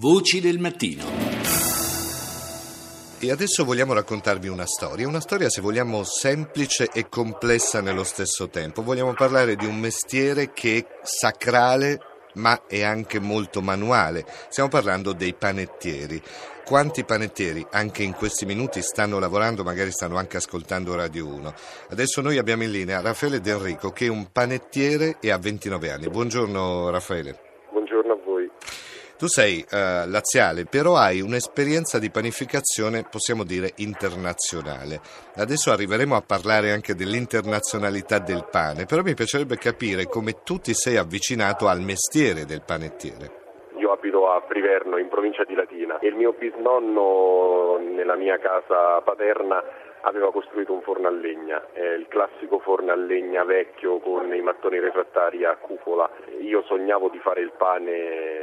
Voci del mattino. E adesso vogliamo raccontarvi una storia, una storia se vogliamo semplice e complessa nello stesso tempo. Vogliamo parlare di un mestiere che è sacrale ma è anche molto manuale. Stiamo parlando dei panettieri. Quanti panettieri anche in questi minuti stanno lavorando, magari stanno anche ascoltando Radio 1. Adesso noi abbiamo in linea Raffaele D'Enrico che è un panettiere e ha 29 anni. Buongiorno Raffaele. Tu sei uh, laziale, però hai un'esperienza di panificazione, possiamo dire, internazionale. Adesso arriveremo a parlare anche dell'internazionalità del pane, però mi piacerebbe capire come tu ti sei avvicinato al mestiere del panettiere. Io abito a Priverno, in provincia di Latina, e il mio bisnonno nella mia casa paterna aveva costruito un forno a legna, eh, il classico forno a legna vecchio con i mattoni refrattari a cupola. Io sognavo di fare il pane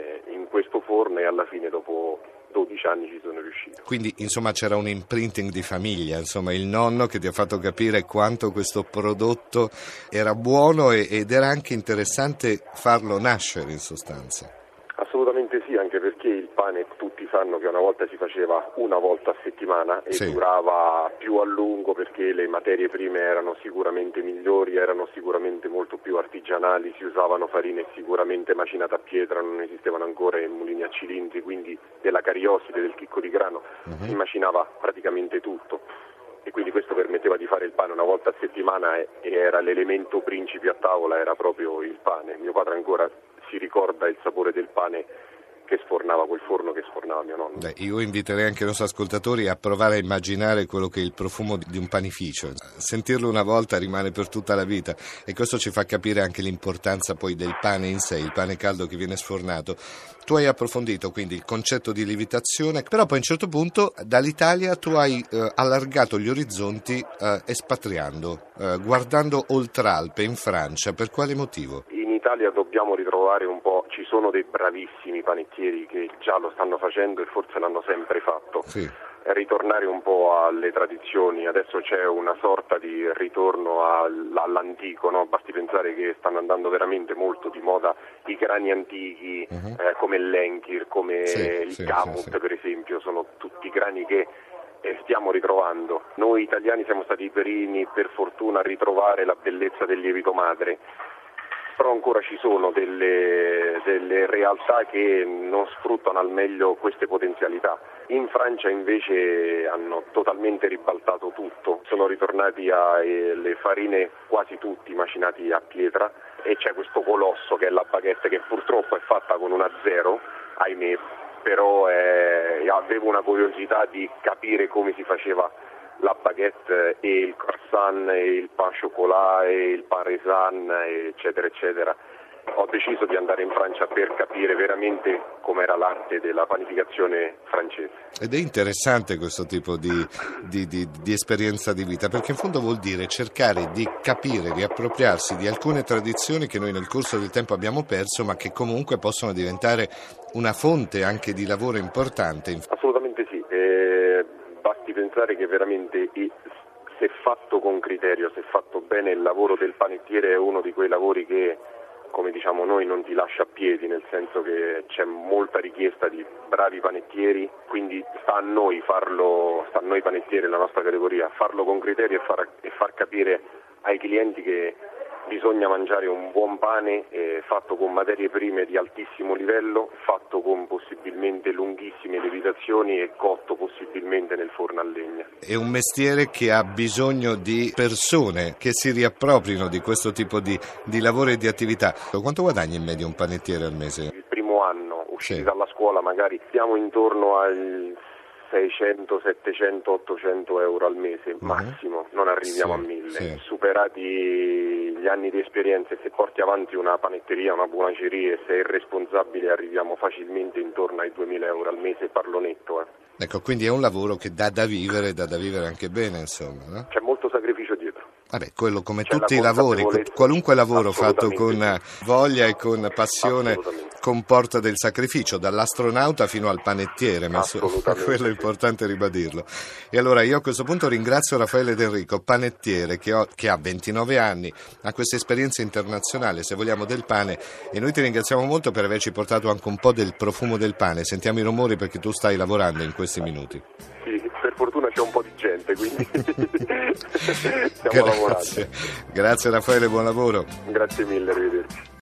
questo forno e alla fine dopo 12 anni ci sono riuscito. Quindi insomma c'era un imprinting di famiglia, insomma il nonno che ti ha fatto capire quanto questo prodotto era buono ed era anche interessante farlo nascere in sostanza. Assolutamente sì, anche perché il pane tutti sanno che una volta si faceva una volta a settimana e sì. durava più a lungo perché le materie prime erano sicuramente migliori, erano sicuramente molto più artigianali, si usavano farine sicuramente macinate a pietra, non esistevano ancora i mulini a cilindri, quindi della carioside, del chicco di grano, uh-huh. si macinava praticamente tutto e quindi questo permetteva di fare il pane una volta a settimana e era l'elemento principe a tavola, era proprio il pane. Mio padre ancora si ricorda il sapore del pane che sfornava quel forno che sfornava mio nonno. Beh, io inviterei anche i nostri ascoltatori a provare a immaginare quello che è il profumo di un panificio. Sentirlo una volta rimane per tutta la vita e questo ci fa capire anche l'importanza poi del pane in sé, il pane caldo che viene sfornato. Tu hai approfondito quindi il concetto di lievitazione, però poi a un certo punto dall'Italia tu hai eh, allargato gli orizzonti eh, espatriando, eh, guardando oltre Alpe in Francia. Per quale motivo? Italia dobbiamo ritrovare un po', ci sono dei bravissimi panettieri che già lo stanno facendo e forse l'hanno sempre fatto. Sì. Ritornare un po' alle tradizioni, adesso c'è una sorta di ritorno all'antico, no? basti pensare che stanno andando veramente molto di moda i grani antichi uh-huh. eh, come l'Enkir, come sì, il sì, Kamut per esempio, sono tutti grani che eh, stiamo ritrovando. Noi italiani siamo stati i primi per fortuna a ritrovare la bellezza del lievito madre però ancora ci sono delle, delle, realtà che non sfruttano al meglio queste potenzialità. In Francia invece hanno totalmente ribaltato tutto, sono ritornati alle farine quasi tutti macinati a pietra e c'è questo colosso che è la baguette che purtroppo è fatta con una zero, ahimè, però eh, avevo una curiosità di capire come si faceva la baguette e il croissant il pain chocolat il parmesan eccetera eccetera ho deciso di andare in Francia per capire veramente com'era l'arte della panificazione francese. Ed è interessante questo tipo di, di, di, di, esperienza di vita, perché in fondo vuol dire cercare di capire, di appropriarsi di alcune tradizioni che noi nel corso del tempo abbiamo perso, ma che comunque possono diventare una fonte anche di lavoro importante. Assolutamente sì. Eh, basti pensare che veramente se fatto con criterio, se fatto bene il lavoro del panettiere è uno di quei lavori che come diciamo noi non ti lascia a piedi, nel senso che c'è molta richiesta di bravi panettieri, quindi sta a noi farlo, sta a noi panettieri, la nostra categoria, farlo con criterio e far, e far capire ai clienti che bisogna mangiare un buon pane eh, fatto con materie prime di altissimo livello, fatto con possibilmente lunghissime lievitazioni e cotto possibilmente nel forno a legna. È un mestiere che ha bisogno di persone che si riapproprino di questo tipo di, di lavoro e di attività. Quanto guadagna in media un panettiere al mese? Il primo anno, usciti sì. dalla scuola magari siamo intorno al 600, 700, 800 euro al mese uh-huh. massimo, non arriviamo sì, a 1000. Sì. Superati gli anni di esperienza e se porti avanti una panetteria, una buonaceria e sei responsabile arriviamo facilmente intorno ai 2000 euro al mese, parlo netto. Eh. Ecco, quindi è un lavoro che dà da vivere, dà da vivere anche bene, insomma. No? C'è molto sacrificio dietro. Vabbè, quello come C'è tutti i lavori, qualunque lavoro fatto con voglia e con passione comporta del sacrificio, dall'astronauta fino al panettiere, ma quello è importante ribadirlo. E allora io a questo punto ringrazio Raffaele D'Enrico, panettiere, che, ho, che ha 29 anni, ha questa esperienza internazionale, se vogliamo, del pane e noi ti ringraziamo molto per averci portato anche un po' del profumo del pane. Sentiamo i rumori perché tu stai lavorando in questi minuti. Sì, per fortuna c'è un po' di gente, quindi stiamo Grazie. lavorando. Grazie Raffaele, buon lavoro. Grazie mille, arrivederci.